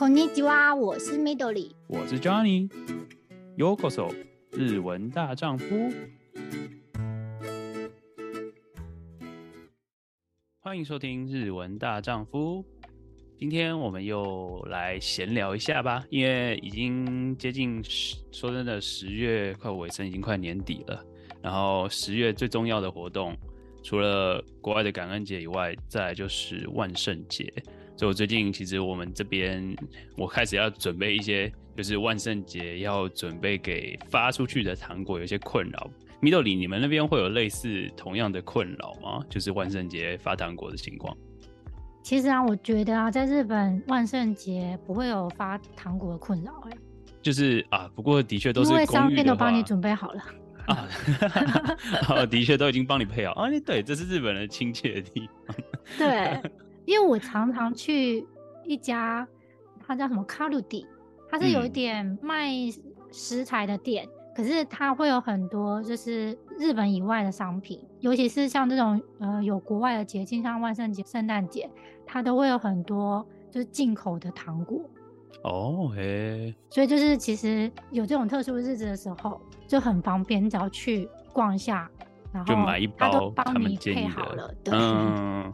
こんにちは，我是 Midori，我是 Johnny。Yokoso，日文大丈夫。欢迎收听日文大丈夫。今天我们又来闲聊一下吧，因为已经接近十，说真的，十月快尾声，已经快年底了。然后十月最重要的活动，除了国外的感恩节以外，再来就是万圣节。 所以我最近其实我们这边，我开始要准备一些，就是万圣节要准备给发出去的糖果，有些困扰。Midori，你们那边会有类似同样的困扰吗？就是万圣节发糖果的情况。其实啊，我觉得啊，在日本万圣节不会有发糖果的困扰，哎，就是啊，不过的确都是因为商店都帮你准备好了。啊，的确都已经帮你配好啊！对，这是日本人亲切的地方。对，因为我常常去一家，它叫什么卡路迪，它是有一点卖食材的店，嗯、可是它会有很多就是日本以外的商品，尤其是像这种呃有国外的节庆，像万圣节、圣诞节，它都会有很多就是进口的糖果。哦嘿，所以就是其实有这种特殊日子的时候就很方便，你只要去逛一下，然后就买一包，他都帮你配好了，对。嗯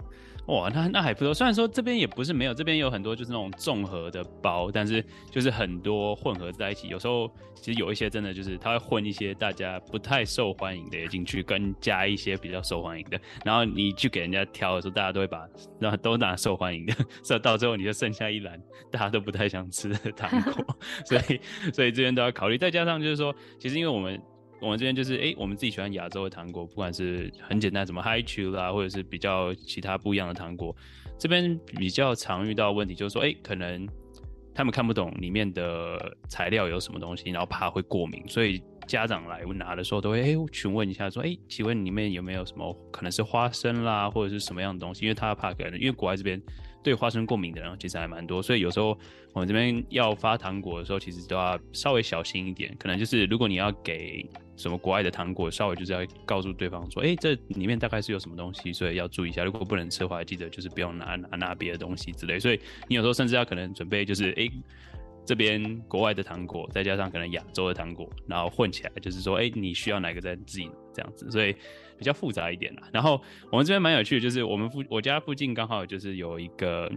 哇，那那还不错。虽然说这边也不是没有，这边有很多就是那种综合的包，但是就是很多混合在一起。有时候其实有一些真的就是他会混一些大家不太受欢迎的进去，跟加一些比较受欢迎的。然后你去给人家挑的时候，大家都会把那都拿受欢迎的，所以到最后你就剩下一篮大家都不太想吃的糖果。所以所以这边都要考虑。再加上就是说，其实因为我们。我们这边就是，哎、我们自己喜欢亚洲的糖果，不管是很简单什么 Hi-Chew 啦，或者是比较其他不一样的糖果，这边比较常遇到问题就是说，哎、可能他们看不懂里面的材料有什么东西，然后怕会过敏，所以家长来拿的时候都会，哎、询问一下说，哎、请问里面有没有什么可能是花生啦，或者是什么样的东西？因为他怕可能，因为国外这边。对花生过敏的人其实还蛮多，所以有时候我们这边要发糖果的时候，其实都要稍微小心一点。可能就是如果你要给什么国外的糖果，稍微就是要告诉对方说，哎，这里面大概是有什么东西，所以要注意一下。如果不能吃的话，记得就是不用拿拿拿别的东西之类。所以你有时候甚至要可能准备就是，哎，这边国外的糖果，再加上可能亚洲的糖果，然后混起来，就是说，哎，你需要哪个再自己这样子。所以。比较复杂一点啦，然后我们这边蛮有趣的，就是我们附我家附近刚好就是有一个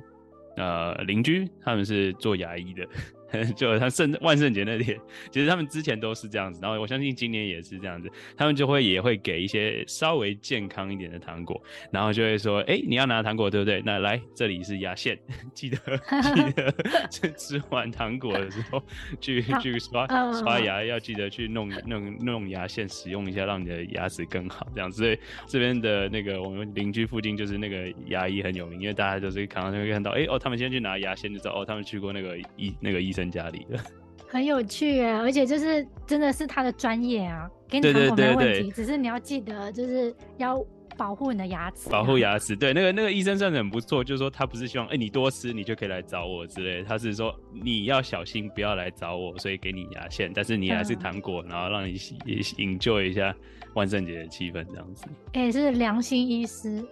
呃邻居，他们是做牙医的。就他圣万圣节那天，其实他们之前都是这样子，然后我相信今年也是这样子，他们就会也会给一些稍微健康一点的糖果，然后就会说，哎、欸，你要拿糖果对不对？那来这里是牙线，记得 记得吃吃完糖果的时候去 去刷刷牙，要记得去弄弄弄牙线，使用一下，让你的牙齿更好这样子。所以这边的那个我们邻居附近就是那个牙医很有名，因为大家都是常常会看到，哎、欸、哦，他们先去拿牙线就知道哦，他们去过那个医那个医生。增家里的 很有趣哎，而且就是真的是他的专业啊，给你糖果没问题，只是你要记得就是要保护你的牙齿，保护牙齿。对，那个那个医生算是很不错，就是说他不是希望哎、欸、你多吃你就可以来找我之类，他是说你要小心不要来找我，所以给你牙线，但是你还是糖果，嗯、然后让你 enjoy 一下。万圣节的气氛这样子，哎、欸，是良心医师，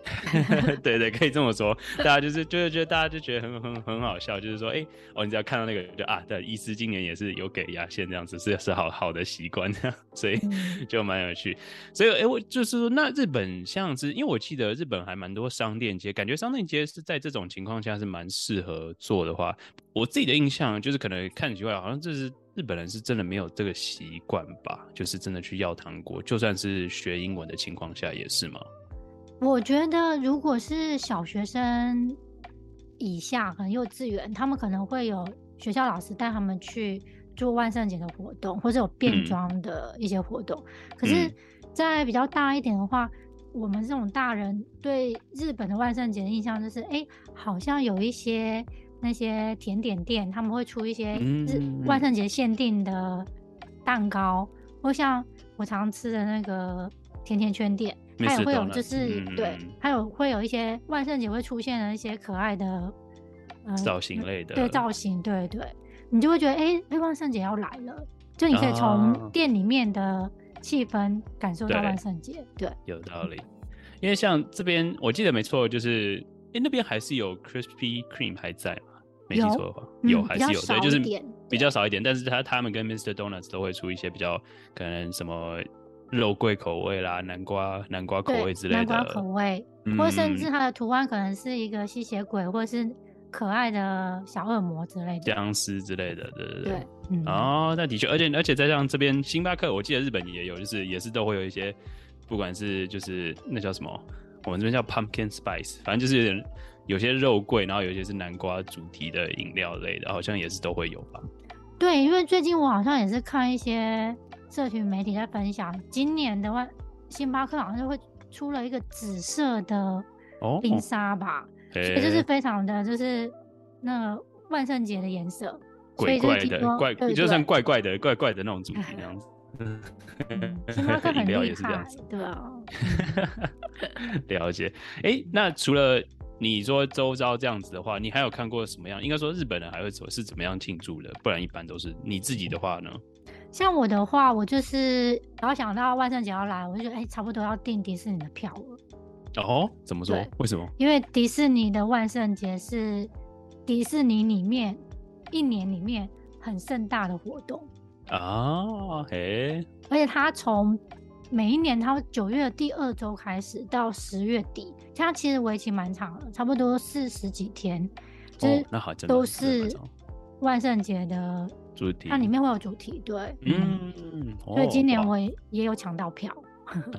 对，对对，可以这么说。大家就是就是觉得大家就觉得很很很好笑，就是说，哎、欸，哦，你只要看到那个就啊，对，医师今年也是有给牙线这样子，是是好好的习惯这样，所以就蛮有趣。所以，哎、欸，我就是说，那日本像是，因为我记得日本还蛮多商店街，感觉商店街是在这种情况下是蛮适合做的话，我自己的印象就是可能看起来好像这是。日本人是真的没有这个习惯吧？就是真的去要糖果，就算是学英文的情况下也是吗？我觉得如果是小学生以下，可能幼稚园，他们可能会有学校老师带他们去做万圣节的活动，或者有变装的一些活动。嗯、可是，在比较大一点的话，我们这种大人对日本的万圣节的印象就是，哎、欸，好像有一些。那些甜点店，他们会出一些日万圣节限定的蛋糕，嗯、或像我常吃的那个甜甜圈店，它也会有，就是、嗯、对，还有会有一些万圣节会出现的一些可爱的、呃、造型类的，对造型，对对，你就会觉得哎，万圣节要来了，就你可以从店里面的气氛感受到万圣节，对，对。有道理，因为像这边我记得没错，就是那边还是有 Krispy Kreme 还在。没记错的话，有，嗯、还是有，对，就是比较少一点。但是他他们跟 Mr. Donuts 都会出一些比较可能什么肉桂口味啦、南瓜南瓜口味之类的。南瓜口味，嗯、或甚至它的图案可能是一个吸血鬼，或者是可爱的小恶魔之类的，僵尸之类的，对对对。对嗯、哦，那的确，而且而且再像这边星巴克，我记得日本也有，就是也是都会有一些，不管是就是那叫什么，我们这边叫 Pumpkin Spice，反正就是有点。有些肉桂，然后有些是南瓜主题的饮料类的，好像也是都会有吧？对，因为最近我好像也是看一些社群媒体在分享，今年的话，星巴克好像就会出了一个紫色的冰沙吧，哦、所以就是非常的就是那个万圣节的颜色，怪怪的怪，对对就算怪怪的怪怪的那种主题 那样子。嗯，星巴克很厉害，对啊。了解。哎、欸，那除了你说周遭这样子的话，你还有看过什么样？应该说日本人还会怎么是怎么样庆祝的？不然一般都是你自己的话呢？像我的话，我就是然后想到万圣节要来，我就觉得哎、欸，差不多要订迪士尼的票了。哦，怎么说？为什么？因为迪士尼的万圣节是迪士尼里面一年里面很盛大的活动啊，嘿，而且他从每一年，它九月的第二周开始到十月底，他其实为期蛮长的，差不多四十几天。就是那好，都是万圣节的主题，它里面会有主题，对，嗯，所以今年我也也有抢到票。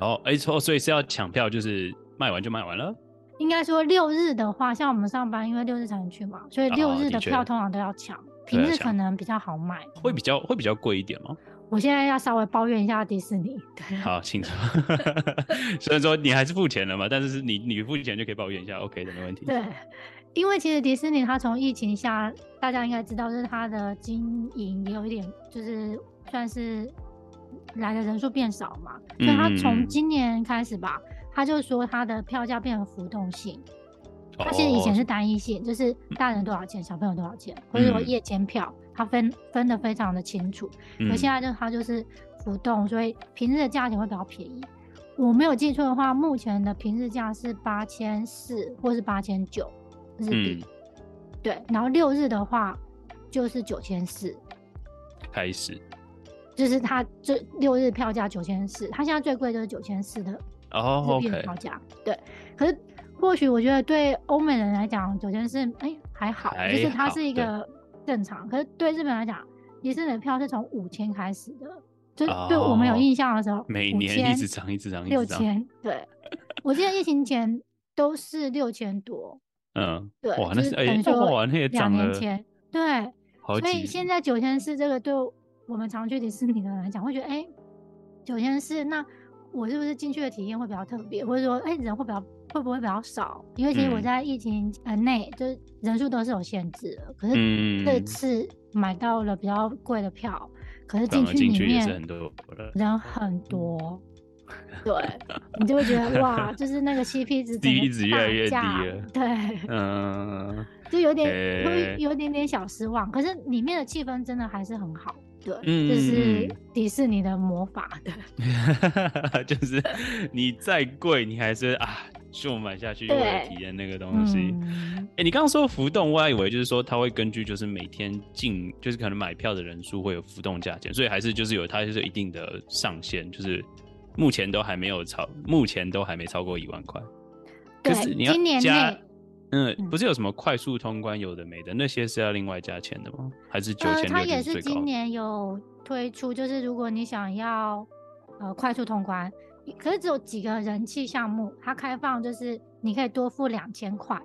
哦，哎，错，所以是要抢票，就是卖完就卖完了。应该说六日的话，像我们上班，因为六日才能去嘛，所以六日的票通常都要抢，平日可能比较好买。会比较会比较贵一点吗？我现在要稍微抱怨一下迪士尼。对，好，请说。虽然说你还是付钱了嘛，但是你你付钱就可以抱怨一下，OK 的，没问题。对，因为其实迪士尼它从疫情下，大家应该知道，就是它的经营也有一点，就是算是来的人数变少嘛，所以它从今年开始吧，他就说它的票价变成浮动性。它其实以前是单一性，就是大人多少钱，小朋友多少钱，或者说夜间票。它分分的非常的清楚，可现在就它就是浮动，所以平日的价钱会比较便宜。我没有记错的话，目前的平日价是八千四或是八千九日币，对。然后六日的话就是九千四，开始，就是它这六日票价九千四，它现在最贵就是九千四的哦日币的票价，对。可是或许我觉得对欧美人来讲，九千四哎还好，就是它是一个。正常，可是对日本来讲，迪士尼的票是从五千开始的，就对我们有印象的时候，哦、每年一直涨，一直涨，六千。对，我记得疫情前都是六千多。嗯，对，哇，那是哎，哇，那也两年前，对，所以现在九千四这个对我们常去迪士尼的人来讲，会觉得哎，九千四，那我是不是进去的体验会比较特别，或者说哎人会比较。会不会比较少？因为其实我在疫情呃内，就是人数都是有限制的。可是这次买到了比较贵的票，可是进去里面人很多，对，你就会觉得哇，就是那个 CP 值一直越来越低了，对，嗯，就有点会有点点小失望。可是里面的气氛真的还是很好，对，就是迪士尼的魔法的，就是你再贵，你还是啊。就买下去，为了体验那个东西。哎、嗯欸，你刚刚说浮动，我还以为就是说它会根据就是每天进，就是可能买票的人数会有浮动价钱，所以还是就是有它就是一定的上限，就是目前都还没有超，目前都还没超过一万块。对，可是你要今年加，嗯，不是有什么快速通关有的没的，那些是要另外加钱的吗？还是九千它也是今年有推出，就是如果你想要呃快速通关。可是只有几个人气项目，它开放就是你可以多付两千块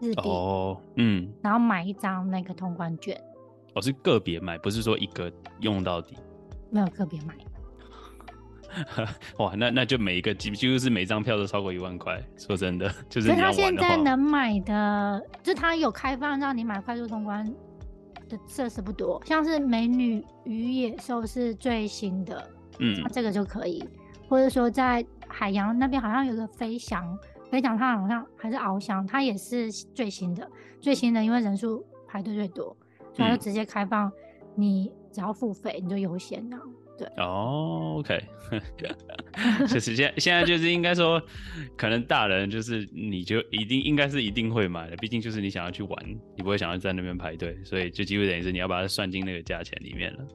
日币哦，嗯，然后买一张那个通关券。哦，是个别买，不是说一个用到底。没有个别买。哇，那那就每一个几几乎是每张票都超过一万块。说真的，就是。所以他现在能买的，就他有开放让你买快速通关的设施不多，像是美女与野兽是最新的，嗯，这个就可以。或者说在海洋那边好像有个飞翔，飞翔它好像还是翱翔，它也是最新的，最新的，因为人数排队最多，所以它就直接开放，你只要付费你就优先的。对，哦，OK，就是现在现在就是应该说，可能大人就是你就一定应该是一定会买的，毕竟就是你想要去玩，你不会想要在那边排队，所以就几乎等于是你要把它算进那个价钱里面了。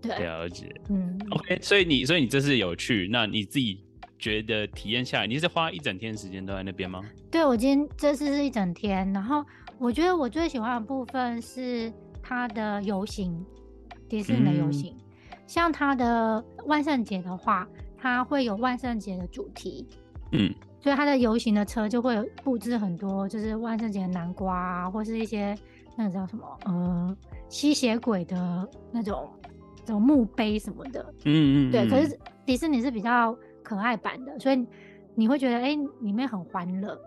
对，了解。嗯，OK，所以你所以你这次有去，那你自己觉得体验下来，你是花一整天时间都在那边吗？对，我今天这次是一整天，然后我觉得我最喜欢的部分是它的游行，迪士尼的游行。嗯像它的万圣节的话，它会有万圣节的主题，嗯，所以它的游行的车就会有布置很多，就是万圣节的南瓜啊，或是一些那个叫什么，呃，吸血鬼的那种这种墓碑什么的，嗯，嗯嗯，对。可是迪士尼是比较可爱版的，所以你会觉得哎、欸，里面很欢乐，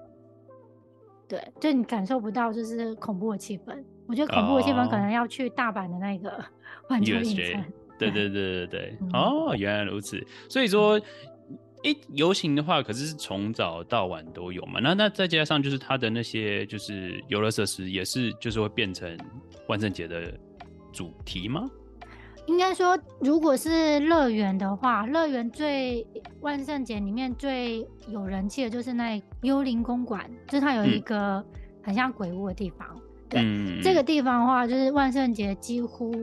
对，就你感受不到就是恐怖的气氛。我觉得恐怖的气氛可能要去大阪的那个 环球影城。对对对对对，嗯、哦，原来如此。所以说，哎，游行的话，可是从早到晚都有嘛。那那再加上就是它的那些就是游乐设施，也是就是会变成万圣节的主题吗？应该说，如果是乐园的话，乐园最万圣节里面最有人气的就是那幽灵公馆，就是它有一个很像鬼屋的地方。嗯、对，嗯、这个地方的话，就是万圣节几乎。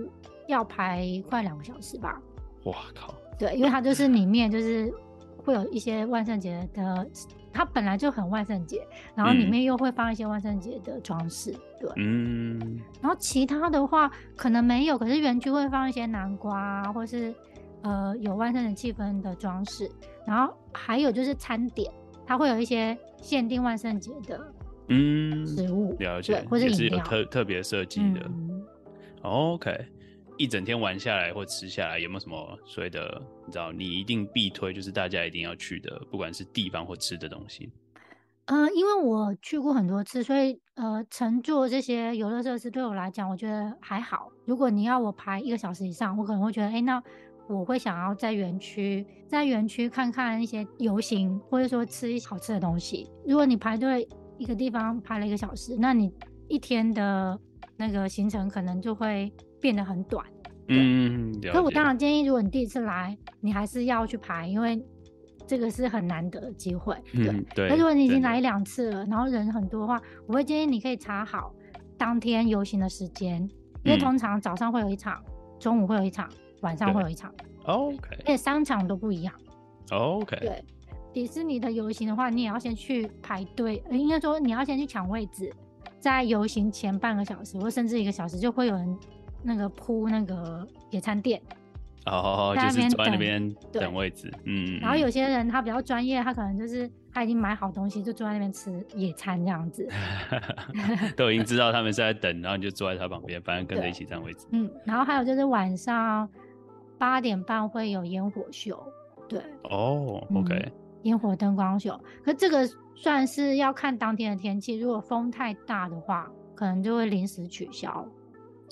要排快两个小时吧？哇靠！对，因为它就是里面就是会有一些万圣节的，它本来就很万圣节，然后里面又会放一些万圣节的装饰，对，嗯。然后其他的话可能没有，可是园区会放一些南瓜啊，或是呃有万圣节气氛的装饰，然后还有就是餐点，它会有一些限定万圣节的嗯食物，了解，或者是有特特别设计的、嗯、，OK。一整天玩下来或吃下来，有没有什么所谓的？你知道，你一定必推，就是大家一定要去的，不管是地方或吃的东西。呃，因为我去过很多次，所以呃，乘坐这些游乐设施对我来讲，我觉得还好。如果你要我排一个小时以上，我可能会觉得，哎、那我会想要在园区，在园区看看一些游行，或者说吃一些好吃的东西。如果你排队一个地方排了一个小时，那你一天的那个行程可能就会。变得很短，嗯，所以我当然建议，如果你第一次来，你还是要去排，因为这个是很难得的机会，对。嗯、对。那如果你已经来一两次了，然后人很多的话，我会建议你可以查好当天游行的时间，因为通常早上会有一场，中午会有一场，晚上会有一场。OK。而且商场都不一样。OK。对，迪士尼的游行的话，你也要先去排队，应该说你要先去抢位置，在游行前半个小时或甚至一个小时就会有人。那个铺那个野餐垫，哦，就是坐在那边等位置，嗯。然后有些人他比较专业，他可能就是他已经买好东西，就坐在那边吃野餐这样子。都已经知道他们是在等，然后你就坐在他旁边，反正跟着一起占位置。嗯，然后还有就是晚上八点半会有烟火秀，对。哦，OK。烟火灯光秀，可这个算是要看当天的天气，如果风太大的话，可能就会临时取消。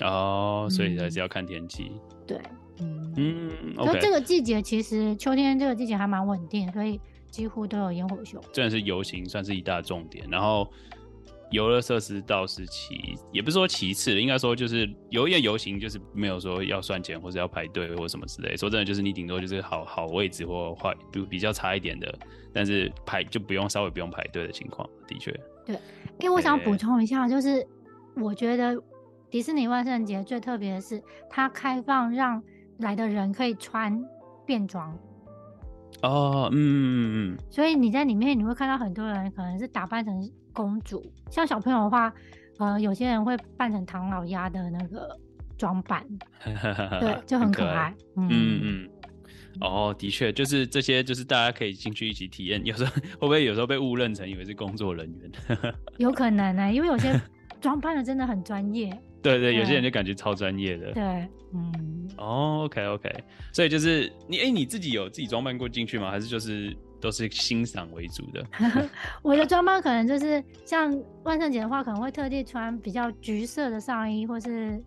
哦，所以还是要看天气、嗯。对，嗯嗯。所以这个季节其实秋天这个季节还蛮稳定，所以几乎都有烟火秀。真的是游行算是一大重点，然后游乐设施倒是其，也不是说其次，应该说就是游业游行就是没有说要算钱或者要排队或什么之类。说真的，就是你顶多就是好好位置或坏比比较差一点的，但是排就不用稍微不用排队的情况，的确。对，因为我想补充一下，就是我觉得。迪士尼万圣节最特别的是，它开放让来的人可以穿便装。哦，嗯嗯嗯。所以你在里面你会看到很多人可能是打扮成公主，像小朋友的话，呃，有些人会扮成唐老鸭的那个装扮，对，就很可爱。嗯嗯嗯。哦，的确，就是这些，就是大家可以进去一起体验。有时候 会不会有时候被误认成以为是工作人员？有可能呢、欸，因为有些装扮的真的很专业。对对，有些人就感觉超专业的。对，嗯。哦，OK OK，所以就是你哎，你自己有自己装扮过进去吗？还是就是都是欣赏为主的？我的装扮可能就是像万圣节的话，可能会特地穿比较橘色的上衣，或是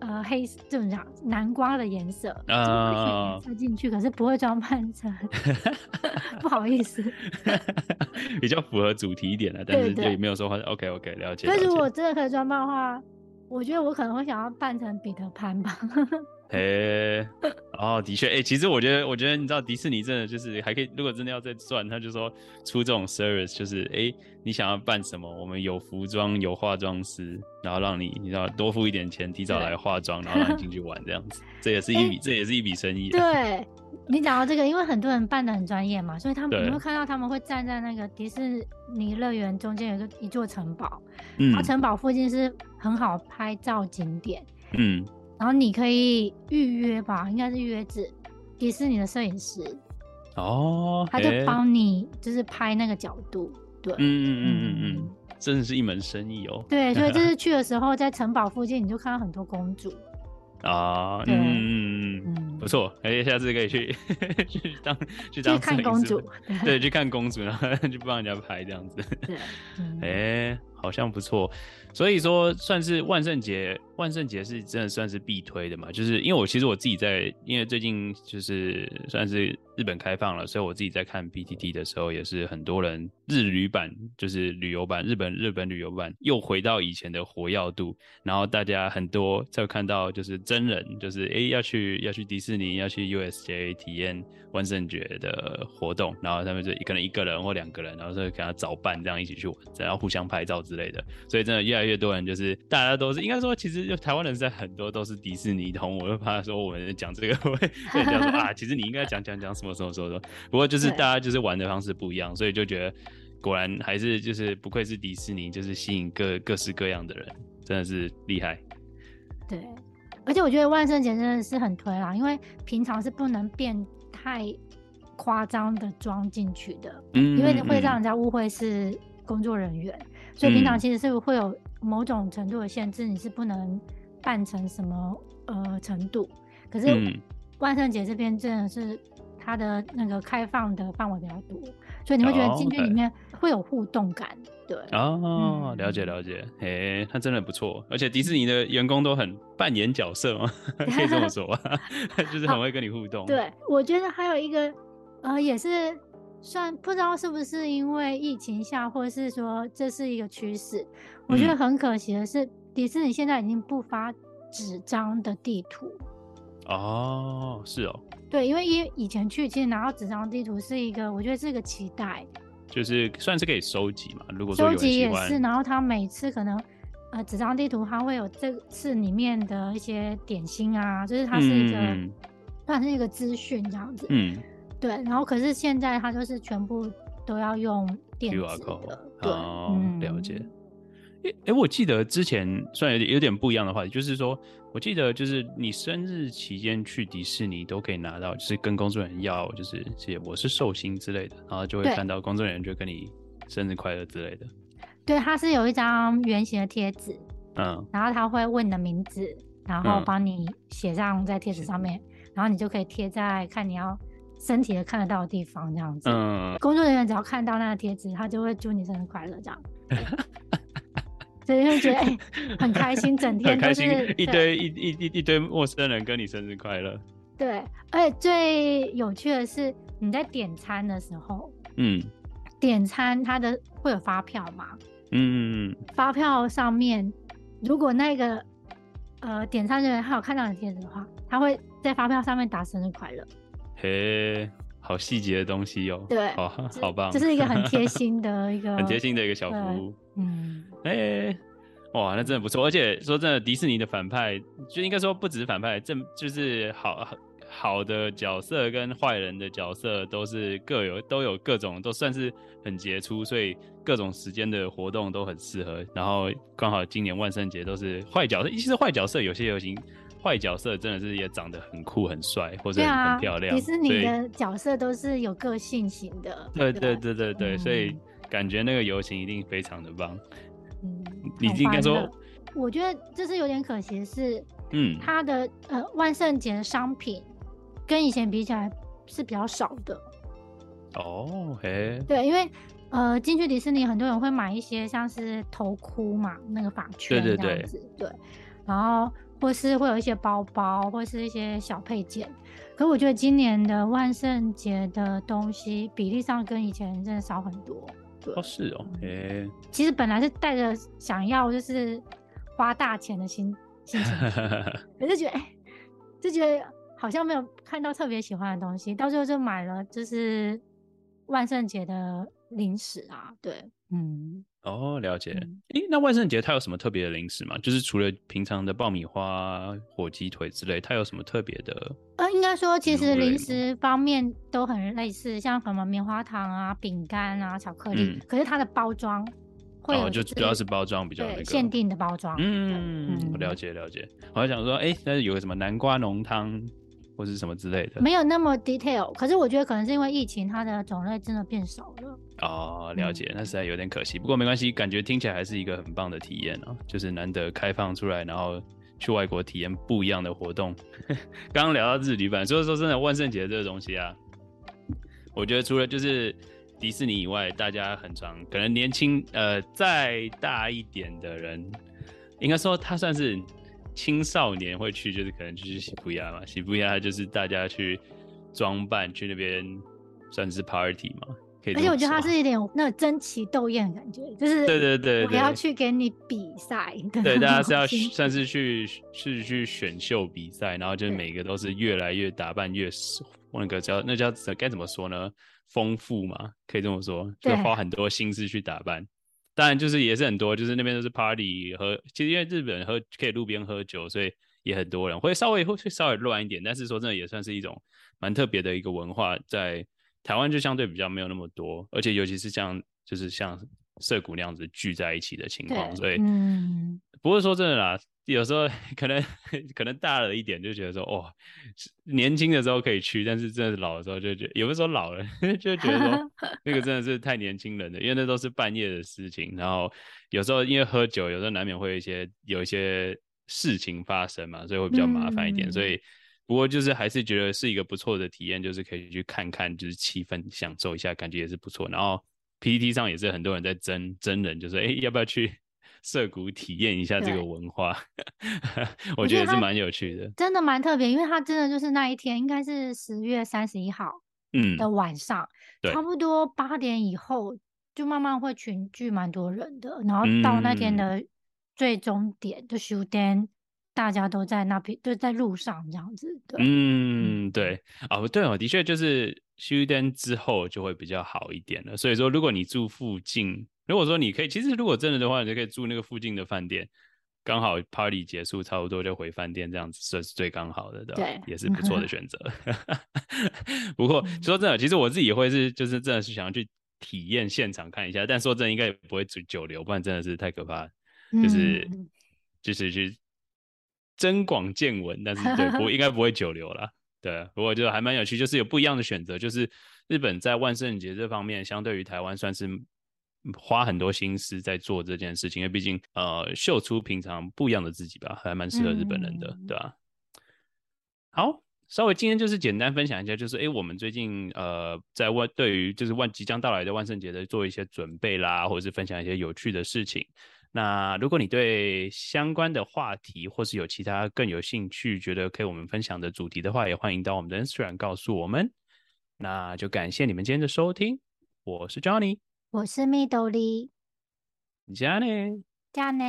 呃黑这种讲南瓜的颜色啊，穿进去，可是不会装扮成，不好意思，比较符合主题一点的，但是也没有说话。OK OK，了解。但是我真的可以装扮的话。我觉得我可能会想要扮成彼得潘吧。哎，哦，的确，哎、欸，其实我觉得，我觉得你知道迪士尼真的就是还可以，如果真的要再赚，他就说出这种 service，就是哎、欸，你想要办什么，我们有服装，有化妆师，然后让你你知道多付一点钱，提早来化妆，然后让你进去玩这样子，这也是一笔、欸，这也是一笔生意。对，你讲到这个，因为很多人办的很专业嘛，所以他们你会看到他们会站在那个迪士尼乐园中间有个一座城堡，嗯，然后城堡附近是很好拍照景点，嗯。然后你可以预约吧，应该是预约制，迪士尼的摄影师哦，他就帮你就是拍那个角度，对，嗯嗯嗯嗯嗯，真的是一门生意哦。对，所以就是 去的时候在城堡附近，你就看到很多公主啊，嗯嗯嗯，不错，哎，下次可以去去当去当看公主，对，去看公主，然后 去帮人家拍这样子，对，哎，好像不错。所以说，算是万圣节，万圣节是真的算是必推的嘛？就是因为我其实我自己在，因为最近就是算是日本开放了，所以我自己在看 PTT 的时候，也是很多人日旅版，就是旅游版，日本日本旅游版又回到以前的活跃度，然后大家很多在看到就是真人，就是哎、要去要去迪士尼，要去 USJ 体验万圣节的活动，然后他们就可能一个人或两个人，然后就给他找伴这样一起去玩，然后互相拍照之类的，所以真的越来。越多人就是大家都是应该说，其实就台湾人在很多都是迪士尼通，我就怕说我们讲这个会 被人家说啊，其实你应该讲讲讲什么什么什么什么。不过就是大家就是玩的方式不一样，所以就觉得果然还是就是不愧是迪士尼，就是吸引各各式各样的人，真的是厉害。对，而且我觉得万圣节真的是很推啦，因为平常是不能变太夸张的装进去的，嗯，因为会让人家误会是工作人员，所以平常其实是会有。某种程度的限制，你是不能办成什么呃程度。可是万圣节这边真的是它的那个开放的范围比较多，所以你会觉得进去里面会有互动感。对哦，嗯、了解了解，哎，它真的不错。而且迪士尼的员工都很扮演角色嘛，可以这么说吧，就是很会跟你互动。对，我觉得还有一个呃，也是算不知道是不是因为疫情下，或者是说这是一个趋势。我觉得很可惜的是，嗯、迪士尼现在已经不发纸张的地图。哦，是哦。对，因为以以前去，其实拿到纸张地图是一个，我觉得是一个期待。就是算是可以收集嘛，如果收集也是。然后他每次可能，呃，纸张地图它会有这次里面的一些点心啊，就是它是一个，算、嗯、是一个资讯这样子。嗯。对，然后可是现在它就是全部都要用电子的。对，哦嗯、了解。哎、欸欸、我记得之前虽然有点有点不一样的话题，就是说，我记得就是你生日期间去迪士尼都可以拿到，就是跟工作人员要，就是写我是寿星之类的，然后就会看到工作人员就跟你生日快乐之类的。对，它是有一张圆形的贴纸，嗯，然后他会问你的名字，然后帮你写上在贴纸上面，嗯，然后你就可以贴在看你要身体的看得到的地方这样子。嗯，工作人员只要看到那个贴纸，他就会祝你生日快乐这样。所以就觉得哎、欸，很开心，整天都是一堆一一一一堆陌生人跟你生日快乐。对，而且最有趣的是你在点餐的时候，嗯，点餐它的会有发票嘛？嗯嗯嗯。发票上面如果那个呃点餐人员他有看到你贴纸的话，他会在发票上面打生日快乐。嘿，好细节的东西哟、喔。对，好，好棒。这是一个很贴心的 一个很贴心的一个小服务。嗯，哎、欸，哇，那真的不错。而且说真的，迪士尼的反派就应该说不只是反派，正就是好好的角色跟坏人的角色都是各有都有各种都算是很杰出，所以各种时间的活动都很适合。然后刚好今年万圣节都是坏角色，其实坏角色有些游行，坏角色真的是也长得很酷很帅或者很漂亮。迪士尼的角色都是有个性型的，对对对对对，嗯、所以。感觉那个游行一定非常的棒。嗯，你应该说，我觉得这是有点可惜的是，嗯，它的呃万圣节的商品跟以前比起来是比较少的。哦，嘿，对，因为呃进去迪士尼，很多人会买一些像是头箍嘛，那个发圈这样子，对对对，对，然后或是会有一些包包，或是一些小配件。可我觉得今年的万圣节的东西比例上跟以前真的少很多。哦，是哦，哎、欸，其实本来是带着想要就是花大钱的心心情，可是觉得哎、欸，就觉得好像没有看到特别喜欢的东西，到最后就买了就是万圣节的零食啊，对，嗯。哦，了解。诶、嗯欸，那万圣节它有什么特别的零食吗？就是除了平常的爆米花、火鸡腿之类，它有什么特别的？呃，应该说其实零食方面都很类似，像什么棉花糖啊、饼干啊、巧克力，嗯、可是它的包装哦，就主要是包装比较那个限定的包装。嗯，我了解了解。我还想说，哎、欸，那有个什么南瓜浓汤？或是什么之类的，没有那么 detail。可是我觉得可能是因为疫情，它的种类真的变少了。哦，了解，那实在有点可惜。不过没关系，感觉听起来还是一个很棒的体验啊，就是难得开放出来，然后去外国体验不一样的活动。刚刚聊到日旅版，所以说真的万圣节这个东西啊，我觉得除了就是迪士尼以外，大家很常可能年轻呃再大一点的人，应该说他算是。青少年会去，就是可能就是喜布亚嘛，喜布亚就是大家去装扮去那边算是 party 嘛，可以。而且我觉得它是一点那个争奇斗艳的感觉，就是对对对，我要去给你比赛。对，大家是要算是去是去选秀比赛，然后就是每个都是越来越打扮越那个叫那叫该怎么说呢？丰富嘛，可以这么说，就花很多心思去打扮。当然，就是也是很多，就是那边都是 party 和，其实因为日本喝可以路边喝酒，所以也很多人会稍微会稍微乱一点。但是说真的，也算是一种蛮特别的一个文化，在台湾就相对比较没有那么多，而且尤其是像就是像涩谷那样子聚在一起的情况，所以嗯，不过说真的啦。有时候 可能可能大了一点，就觉得说哦，年轻的时候可以去，但是真的是老的时候就觉得，有的时候老了 就觉得说 那个真的是太年轻人了，因为那都是半夜的事情。然后有时候因为喝酒，有时候难免会有一些有一些事情发生嘛，所以会比较麻烦一点。嗯、所以不过就是还是觉得是一个不错的体验，就是可以去看看，就是气氛享受一下，感觉也是不错。然后 PTT 上也是很多人在争真人，就是哎要不要去？涩谷体验一下这个文化，我觉得是蛮有趣的，真的蛮特别，因为它真的就是那一天，应该是十月三十一号，嗯。的晚上，嗯、差不多八点以后就慢慢会群聚蛮多人的，然后到那天的最终点就终点，大家都在那边，就在路上这样子。对，嗯，对，哦，对哦，的确就是终点之后就会比较好一点了。所以说，如果你住附近。如果说你可以，其实如果真的的话，你就可以住那个附近的饭店，刚好 party 结束差不多就回饭店，这样子算是最刚好的，对吧？对，也是不错的选择。不过说真的，其实我自己也会是，就是真的是想要去体验现场看一下，但说真的，应该也不会久留，不然真的是太可怕。就是就是去增广见闻，但是对，不应该不会久留了。对，不过就还蛮有趣，就是有不一样的选择。就是日本在万圣节这方面，相对于台湾算是。花很多心思在做这件事情，因为毕竟呃，秀出平常不一样的自己吧，还蛮适合日本人的，嗯、对吧、啊？好，稍微今天就是简单分享一下，就是哎、欸，我们最近呃，在万对于就是万即将到来的万圣节的做一些准备啦，或者是分享一些有趣的事情。那如果你对相关的话题，或是有其他更有兴趣，觉得可以我们分享的主题的话，也欢迎到我们的 Instagram 告诉我们。那就感谢你们今天的收听，我是 Johnny。我是蜜豆莉，加呢，加呢。